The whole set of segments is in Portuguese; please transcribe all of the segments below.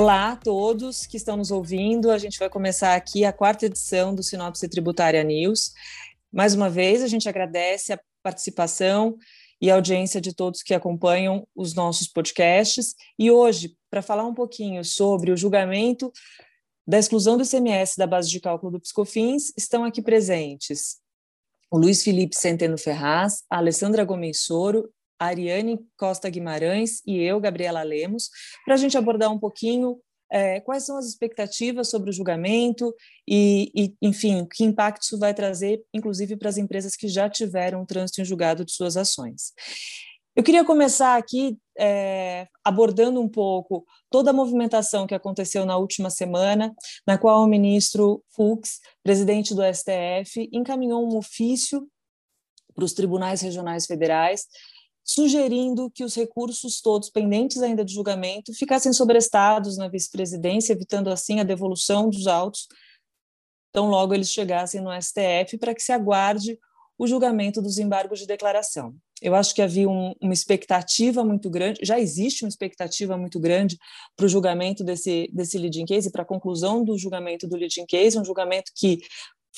Olá a todos que estão nos ouvindo. A gente vai começar aqui a quarta edição do Sinopse Tributária News. Mais uma vez, a gente agradece a participação e a audiência de todos que acompanham os nossos podcasts. E hoje, para falar um pouquinho sobre o julgamento da exclusão do ICMS da base de cálculo do Piscofins, estão aqui presentes o Luiz Felipe Centeno Ferraz, a Alessandra Gomes Soro, Ariane Costa Guimarães e eu, Gabriela Lemos, para a gente abordar um pouquinho é, quais são as expectativas sobre o julgamento e, e, enfim, que impacto isso vai trazer, inclusive para as empresas que já tiveram trânsito em julgado de suas ações. Eu queria começar aqui é, abordando um pouco toda a movimentação que aconteceu na última semana, na qual o ministro Fux, presidente do STF, encaminhou um ofício para os tribunais regionais federais, sugerindo que os recursos todos pendentes ainda de julgamento ficassem sobrestados na vice-presidência, evitando assim a devolução dos autos, tão logo eles chegassem no STF, para que se aguarde o julgamento dos embargos de declaração. Eu acho que havia um, uma expectativa muito grande, já existe uma expectativa muito grande para o julgamento desse, desse leading case, para a conclusão do julgamento do leading case, um julgamento que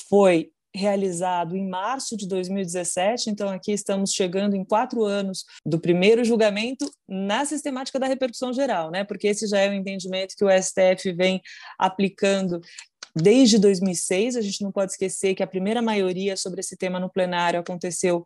foi realizado em março de 2017, então aqui estamos chegando em quatro anos do primeiro julgamento na sistemática da repercussão geral, né? Porque esse já é o entendimento que o STF vem aplicando desde 2006. A gente não pode esquecer que a primeira maioria sobre esse tema no plenário aconteceu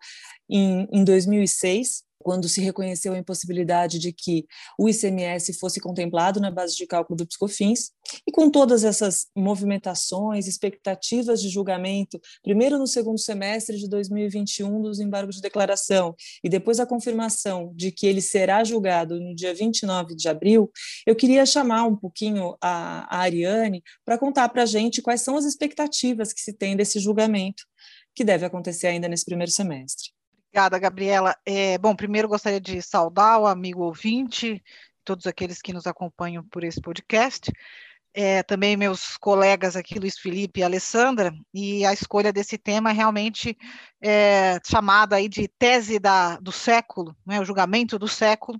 em, em 2006 quando se reconheceu a impossibilidade de que o ICMS fosse contemplado na base de cálculo do Piscofins, e com todas essas movimentações, expectativas de julgamento, primeiro no segundo semestre de 2021 dos embargos de declaração, e depois a confirmação de que ele será julgado no dia 29 de abril, eu queria chamar um pouquinho a, a Ariane para contar para a gente quais são as expectativas que se tem desse julgamento, que deve acontecer ainda nesse primeiro semestre. Obrigada, Gabriela. É, bom, primeiro gostaria de saudar o amigo ouvinte, todos aqueles que nos acompanham por esse podcast, é, também meus colegas aqui, Luiz Felipe e Alessandra, e a escolha desse tema realmente é chamada aí de tese da, do século, né, o julgamento do século,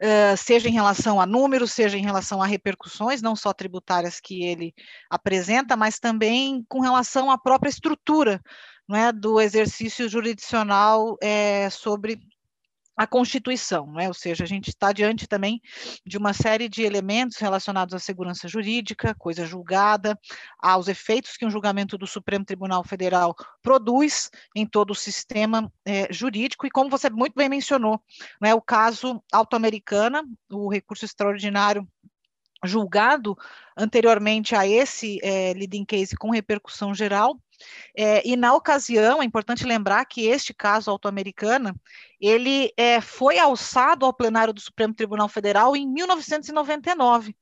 Uh, seja em relação a números, seja em relação a repercussões, não só tributárias que ele apresenta, mas também com relação à própria estrutura não é, do exercício jurisdicional é, sobre a Constituição, não é? ou seja, a gente está diante também de uma série de elementos relacionados à segurança jurídica, coisa julgada, aos efeitos que um julgamento do Supremo Tribunal Federal produz em todo o sistema é, jurídico, e como você muito bem mencionou, não é? o caso auto-americana, o recurso extraordinário julgado anteriormente a esse é, leading case com repercussão geral, é, e na ocasião, é importante lembrar que este caso auto-americana, ele é, foi alçado ao plenário do Supremo Tribunal Federal em 1999,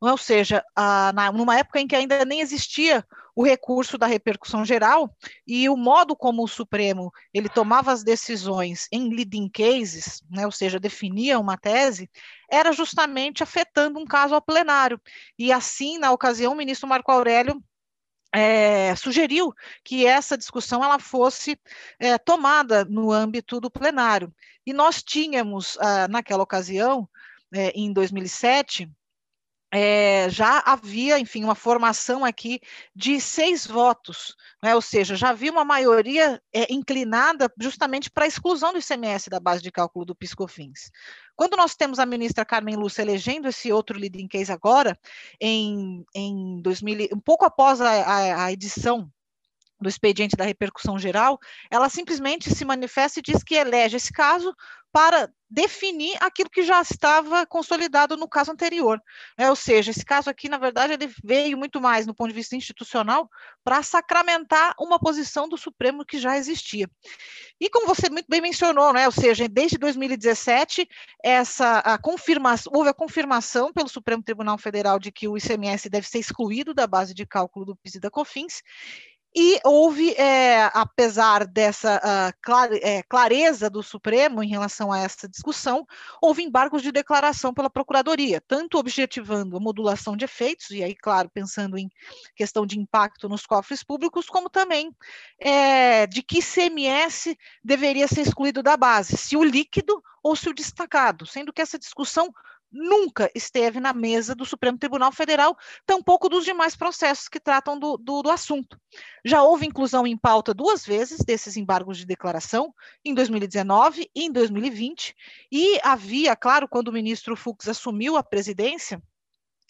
ou seja, a, na, numa época em que ainda nem existia o recurso da repercussão geral e o modo como o Supremo ele tomava as decisões em leading cases, né, ou seja, definia uma tese, era justamente afetando um caso ao plenário. E assim, na ocasião, o ministro Marco Aurélio é, sugeriu que essa discussão ela fosse é, tomada no âmbito do plenário. E nós tínhamos, ah, naquela ocasião, é, em 2007, é, já havia, enfim, uma formação aqui de seis votos, né? ou seja, já havia uma maioria é, inclinada justamente para a exclusão do ICMS da base de cálculo do PiscoFins. Quando nós temos a ministra Carmen Lúcia elegendo esse outro leading case agora, em, em 2000, um pouco após a, a, a edição do expediente da repercussão geral, ela simplesmente se manifesta e diz que elege esse caso para definir aquilo que já estava consolidado no caso anterior. É, ou seja, esse caso aqui, na verdade, ele veio muito mais, no ponto de vista institucional, para sacramentar uma posição do Supremo que já existia. E como você muito bem mencionou, né, ou seja, desde 2017, essa a confirmação, houve a confirmação pelo Supremo Tribunal Federal de que o ICMS deve ser excluído da base de cálculo do PIS e da COFINS, e houve, é, apesar dessa uh, clareza do Supremo em relação a essa discussão, houve embargos de declaração pela Procuradoria, tanto objetivando a modulação de efeitos, e aí, claro, pensando em questão de impacto nos cofres públicos, como também é, de que CMS deveria ser excluído da base, se o líquido ou se o destacado, sendo que essa discussão nunca esteve na mesa do Supremo Tribunal Federal, tampouco dos demais processos que tratam do, do, do, assunto. Já houve inclusão em pauta duas vezes desses embargos de declaração, em 2019 e em 2020, e havia, claro, quando o ministro Fux assumiu a presidência,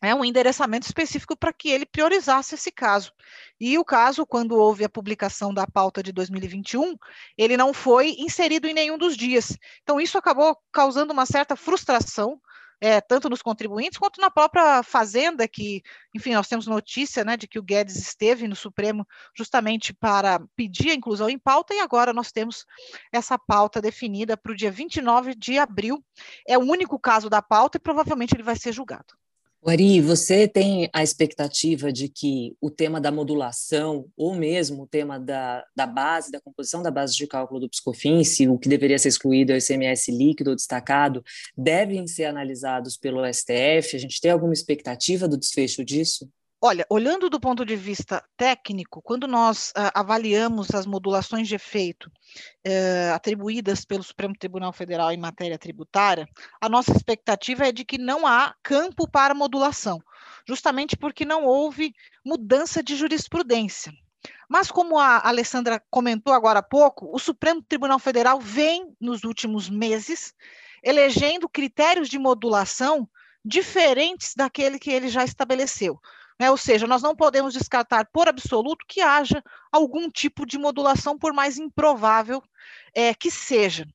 é um endereçamento específico para que ele priorizasse esse caso. E o caso, quando houve a publicação da pauta de 2021, ele não foi inserido em nenhum dos dias. Então, isso acabou causando uma certa frustração é, tanto nos contribuintes quanto na própria Fazenda, que, enfim, nós temos notícia né, de que o Guedes esteve no Supremo justamente para pedir a inclusão em pauta, e agora nós temos essa pauta definida para o dia 29 de abril. É o único caso da pauta e provavelmente ele vai ser julgado. Ari, você tem a expectativa de que o tema da modulação, ou mesmo o tema da, da base, da composição da base de cálculo do Pscofins, o que deveria ser excluído é o ICMS líquido ou destacado, devem ser analisados pelo STF? A gente tem alguma expectativa do desfecho disso? Olha, olhando do ponto de vista técnico, quando nós uh, avaliamos as modulações de efeito uh, atribuídas pelo Supremo Tribunal Federal em matéria tributária, a nossa expectativa é de que não há campo para modulação, justamente porque não houve mudança de jurisprudência. Mas, como a Alessandra comentou agora há pouco, o Supremo Tribunal Federal vem, nos últimos meses, elegendo critérios de modulação diferentes daquele que ele já estabeleceu. Né? Ou seja, nós não podemos descartar por absoluto que haja algum tipo de modulação, por mais improvável é, que seja.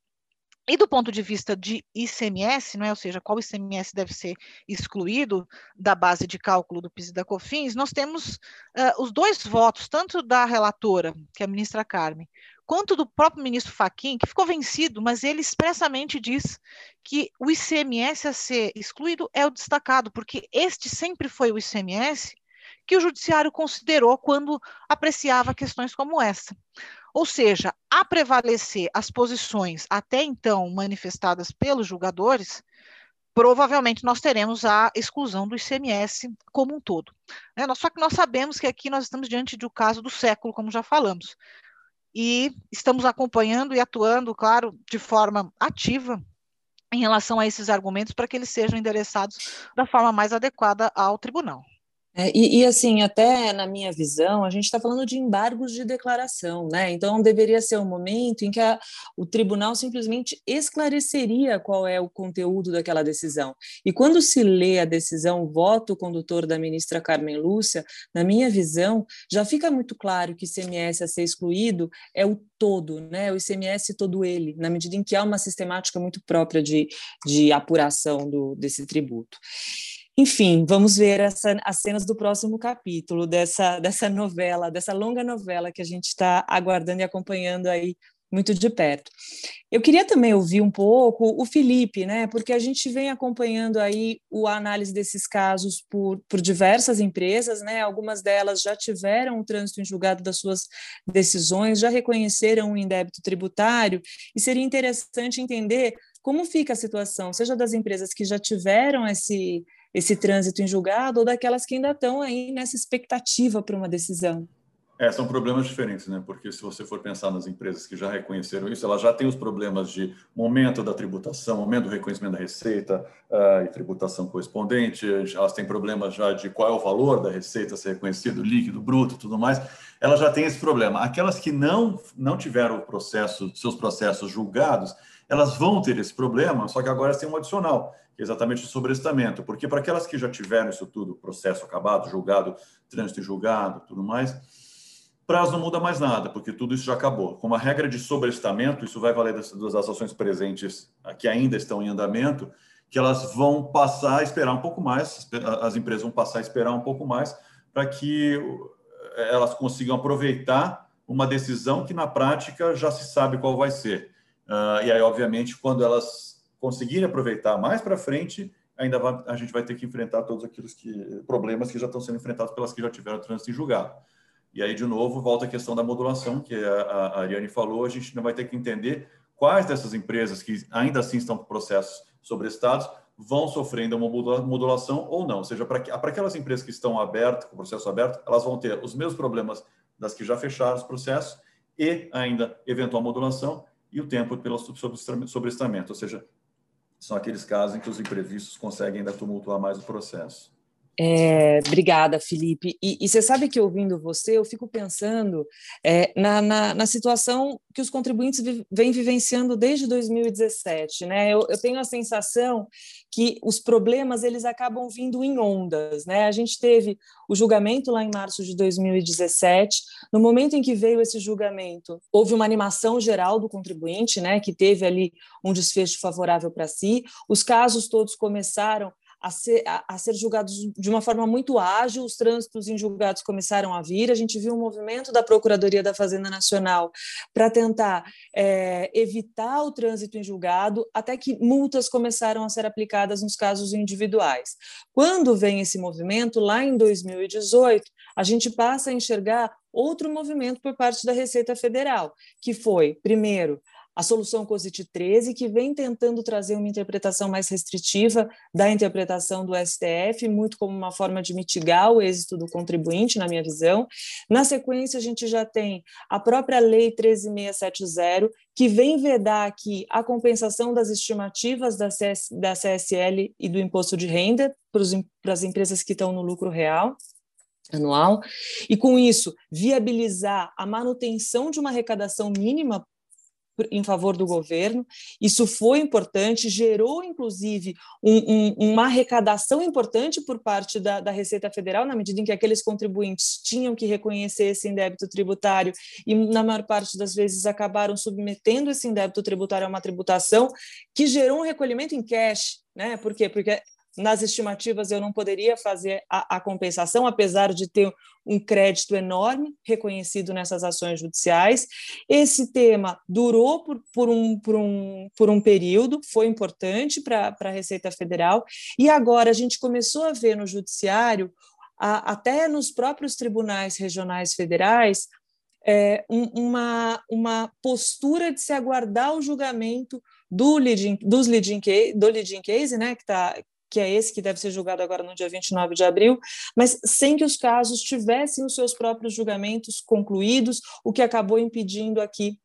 E do ponto de vista de ICMS, é? ou seja, qual ICMS deve ser excluído da base de cálculo do PIS e da COFINS, nós temos uh, os dois votos, tanto da relatora, que é a ministra Carmen, quanto do próprio ministro Faquim, que ficou vencido, mas ele expressamente diz que o ICMS a ser excluído é o destacado, porque este sempre foi o ICMS que o judiciário considerou quando apreciava questões como essa. Ou seja, a prevalecer as posições até então manifestadas pelos julgadores, provavelmente nós teremos a exclusão do ICMS como um todo. Né? Só que nós sabemos que aqui nós estamos diante do caso do século, como já falamos e estamos acompanhando e atuando, claro, de forma ativa em relação a esses argumentos para que eles sejam endereçados da forma mais adequada ao tribunal. É, e, e, assim, até na minha visão, a gente está falando de embargos de declaração, né? Então deveria ser um momento em que a, o tribunal simplesmente esclareceria qual é o conteúdo daquela decisão. E quando se lê a decisão voto condutor da ministra Carmen Lúcia, na minha visão, já fica muito claro que ICMS a ser excluído é o todo, né? O ICMS todo ele, na medida em que há uma sistemática muito própria de, de apuração do, desse tributo. Enfim, vamos ver essa, as cenas do próximo capítulo dessa, dessa novela, dessa longa novela que a gente está aguardando e acompanhando aí muito de perto. Eu queria também ouvir um pouco o Felipe, né? Porque a gente vem acompanhando aí a análise desses casos por, por diversas empresas, né? Algumas delas já tiveram o trânsito em julgado das suas decisões, já reconheceram o indébito tributário, e seria interessante entender como fica a situação, seja das empresas que já tiveram esse esse trânsito em julgado ou daquelas que ainda estão aí nessa expectativa para uma decisão? É, são problemas diferentes, né? Porque se você for pensar nas empresas que já reconheceram isso, elas já têm os problemas de momento da tributação, momento do reconhecimento da receita uh, e tributação correspondente, elas têm problemas já de qual é o valor da receita ser reconhecido, líquido, bruto, tudo mais. Elas já têm esse problema. Aquelas que não não tiveram processo, seus processos julgados, elas vão ter esse problema, só que agora tem um adicional que é exatamente o sobrestamento, porque para aquelas que já tiveram isso tudo, processo acabado, julgado, trânsito julgado, tudo mais, prazo não muda mais nada, porque tudo isso já acabou. Com a regra de sobrestamento, isso vai valer das, das ações presentes que ainda estão em andamento, que elas vão passar a esperar um pouco mais, as empresas vão passar a esperar um pouco mais para que elas consigam aproveitar uma decisão que na prática já se sabe qual vai ser. Uh, e aí, obviamente, quando elas conseguirem aproveitar mais para frente, ainda vai, a gente vai ter que enfrentar todos aqueles que, problemas que já estão sendo enfrentados pelas que já tiveram trânsito em julgado. E aí, de novo, volta a questão da modulação, que a, a Ariane falou, a gente vai ter que entender quais dessas empresas que ainda assim estão com processos sobre estados vão sofrendo uma modulação ou não. Ou seja, para aquelas empresas que estão abertas, com o processo aberto, elas vão ter os mesmos problemas das que já fecharam os processos e ainda eventual modulação e o tempo pelo sobrestamento. Ou seja, são aqueles casos em que os imprevistos conseguem ainda tumultuar mais o processo. É, obrigada, Felipe. E, e, você sabe que ouvindo você, eu fico pensando é, na, na, na, situação que os contribuintes vi, vêm vivenciando desde 2017. Né? Eu, eu, tenho a sensação que os problemas eles acabam vindo em ondas. Né? A gente teve o julgamento lá em março de 2017. No momento em que veio esse julgamento, houve uma animação geral do contribuinte, né, que teve ali um desfecho favorável para si. Os casos todos começaram a ser, a, a ser julgados de uma forma muito ágil, os trânsitos em julgados começaram a vir, a gente viu um movimento da Procuradoria da Fazenda Nacional para tentar é, evitar o trânsito em julgado, até que multas começaram a ser aplicadas nos casos individuais. Quando vem esse movimento, lá em 2018, a gente passa a enxergar outro movimento por parte da Receita Federal, que foi, primeiro, a solução COSIT 13, que vem tentando trazer uma interpretação mais restritiva da interpretação do STF, muito como uma forma de mitigar o êxito do contribuinte, na minha visão. Na sequência, a gente já tem a própria Lei 13670, que vem vedar aqui a compensação das estimativas da, CS, da CSL e do imposto de renda para as empresas que estão no lucro real anual, e com isso viabilizar a manutenção de uma arrecadação mínima em favor do governo. Isso foi importante, gerou, inclusive, um, um, uma arrecadação importante por parte da, da, Receita Federal, na medida em que aqueles contribuintes tinham que reconhecer esse indébito tributário e, na maior parte das vezes, acabaram submetendo esse indébito tributário a uma tributação que gerou um recolhimento em cash. Né? Por quê? Porque nas estimativas eu não poderia fazer a, a, compensação, apesar de ter um crédito enorme reconhecido nessas ações judiciais. Esse tema durou por, por, um, por, um, por um período, foi importante para a Receita Federal, e agora a gente começou a ver no judiciário, a, até nos próprios tribunais regionais federais, é, um, uma, uma postura de se aguardar o julgamento do leading, dos leading case, do leading case, né, que está que é esse que deve ser julgado agora no dia 29 de abril, mas sem que os casos tivessem os seus próprios julgamentos concluídos, o que acabou impedindo aqui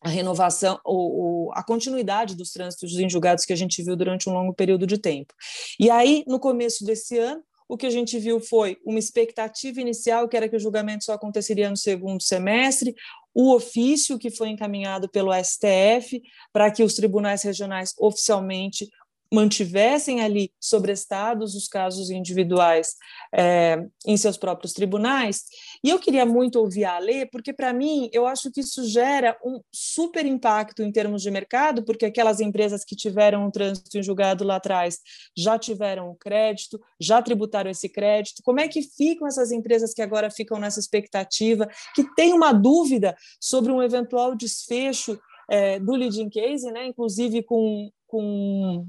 a renovação ou, a continuidade dos trânsitos em julgados que a gente viu durante um longo período de tempo. E aí, no começo desse ano, o que a gente viu foi uma expectativa inicial, que era que o julgamento só aconteceria no segundo semestre, o ofício que foi encaminhado pelo STF para que os tribunais regionais oficialmente mantivessem ali sobrestados os casos individuais é, em seus próprios tribunais. E eu queria muito ouvir a Lê, porque, para mim, eu acho que isso gera um super impacto em termos de mercado, porque aquelas empresas que tiveram um trânsito em julgado lá atrás já tiveram o crédito, já tributaram esse crédito. Como é que ficam essas empresas que agora ficam nessa expectativa, que têm uma dúvida sobre um eventual desfecho é, do leading case, né? inclusive com, com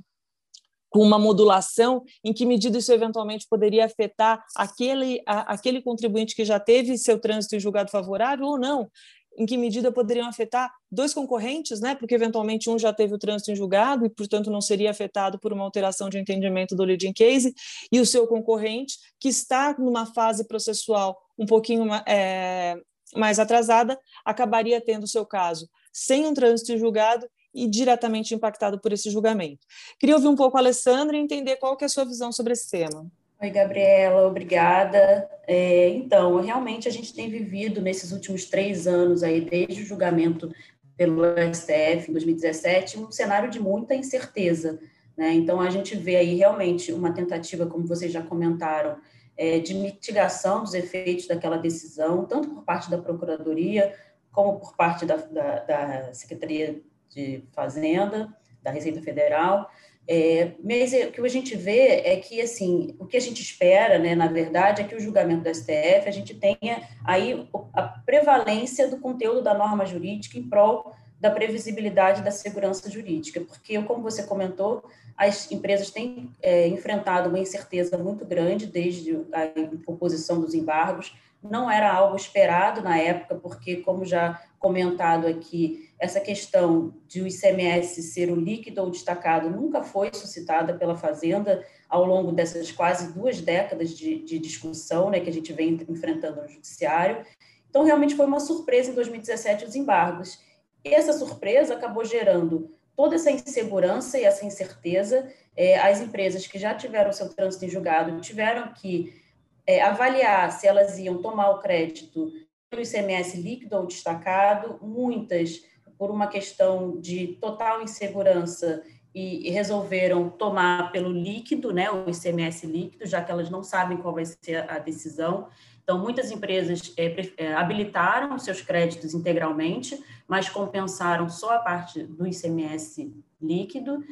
com uma modulação, em que medida isso eventualmente poderia afetar aquele, a, aquele contribuinte que já teve seu trânsito em julgado favorável ou não, em que medida poderiam afetar dois concorrentes, né? Porque eventualmente um já teve o trânsito em julgado e, portanto, não seria afetado por uma alteração de entendimento do leading case, e o seu concorrente, que está numa fase processual um pouquinho é, mais atrasada, acabaria tendo o seu caso sem um trânsito em julgado e diretamente impactado por esse julgamento. Queria ouvir um pouco a Alessandra e entender qual que é a sua visão sobre esse tema. Oi, Gabriela, obrigada. É, então, realmente a gente tem vivido nesses últimos três anos aí, desde o julgamento pelo STF em 2017, um cenário de muita incerteza. Né? Então, a gente vê aí realmente uma tentativa, como vocês já comentaram, é, de mitigação dos efeitos daquela decisão, tanto por parte da Procuradoria, como por parte da, da, da Secretaria de Fazenda, da Receita Federal. É, mas o que a gente vê é que, assim, o que a gente espera, né, na verdade, é que o julgamento do STF a gente tenha aí a prevalência do conteúdo da norma jurídica em prol da previsibilidade da segurança jurídica, porque, como você comentou, as empresas têm é, enfrentado uma incerteza muito grande desde a imposição dos embargos, não era algo esperado na época, porque, como já comentado aqui, essa questão de o ICMS ser o líquido ou destacado nunca foi suscitada pela Fazenda ao longo dessas quase duas décadas de, de discussão né, que a gente vem enfrentando no Judiciário. Então, realmente foi uma surpresa em 2017 os embargos. E essa surpresa acabou gerando toda essa insegurança e essa incerteza, é, as empresas que já tiveram seu trânsito em julgado tiveram que é, avaliar se elas iam tomar o crédito pelo ICMS líquido ou destacado, muitas por uma questão de total insegurança e, resolveram tomar pelo líquido, né, o ICMS líquido, já que elas não sabem qual vai ser a decisão. Então, muitas empresas é, é, habilitaram seus créditos integralmente, mas compensaram só a parte do ICMS líquido.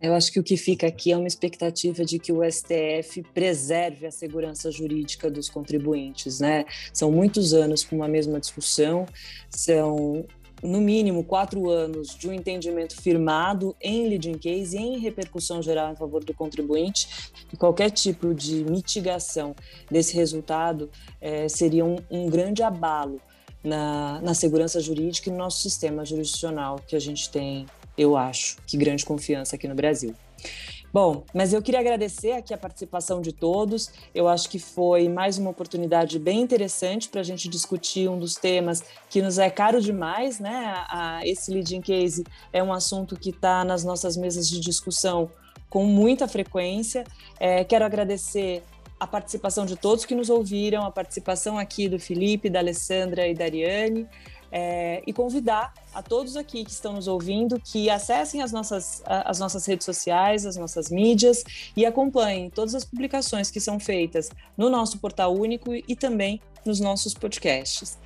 Eu acho que o que fica aqui é uma expectativa de que o STF preserve a segurança jurídica dos contribuintes, né? São muitos anos com uma mesma discussão, são no mínimo quatro anos de um entendimento firmado em leading case e em repercussão geral em favor do contribuinte, e qualquer tipo de mitigação desse resultado é, seria um, um grande abalo na, na segurança jurídica e no nosso sistema jurisdicional que a gente tem, eu acho, que grande confiança aqui no Brasil. Bom, mas eu queria agradecer aqui a participação de todos. Eu acho que foi mais uma oportunidade bem interessante para a gente discutir um dos temas que nos é caro demais, né? Esse leading case é um assunto que está nas nossas mesas de discussão com muita frequência. É, quero agradecer a participação de todos que nos ouviram, a participação aqui do Felipe, da Alessandra e da Ariane é, e convidar a todos aqui que estão nos ouvindo que acessem as nossas, as nossas redes sociais, as nossas mídias e acompanhem todas as publicações que são feitas no nosso portal único e também nos nossos podcasts.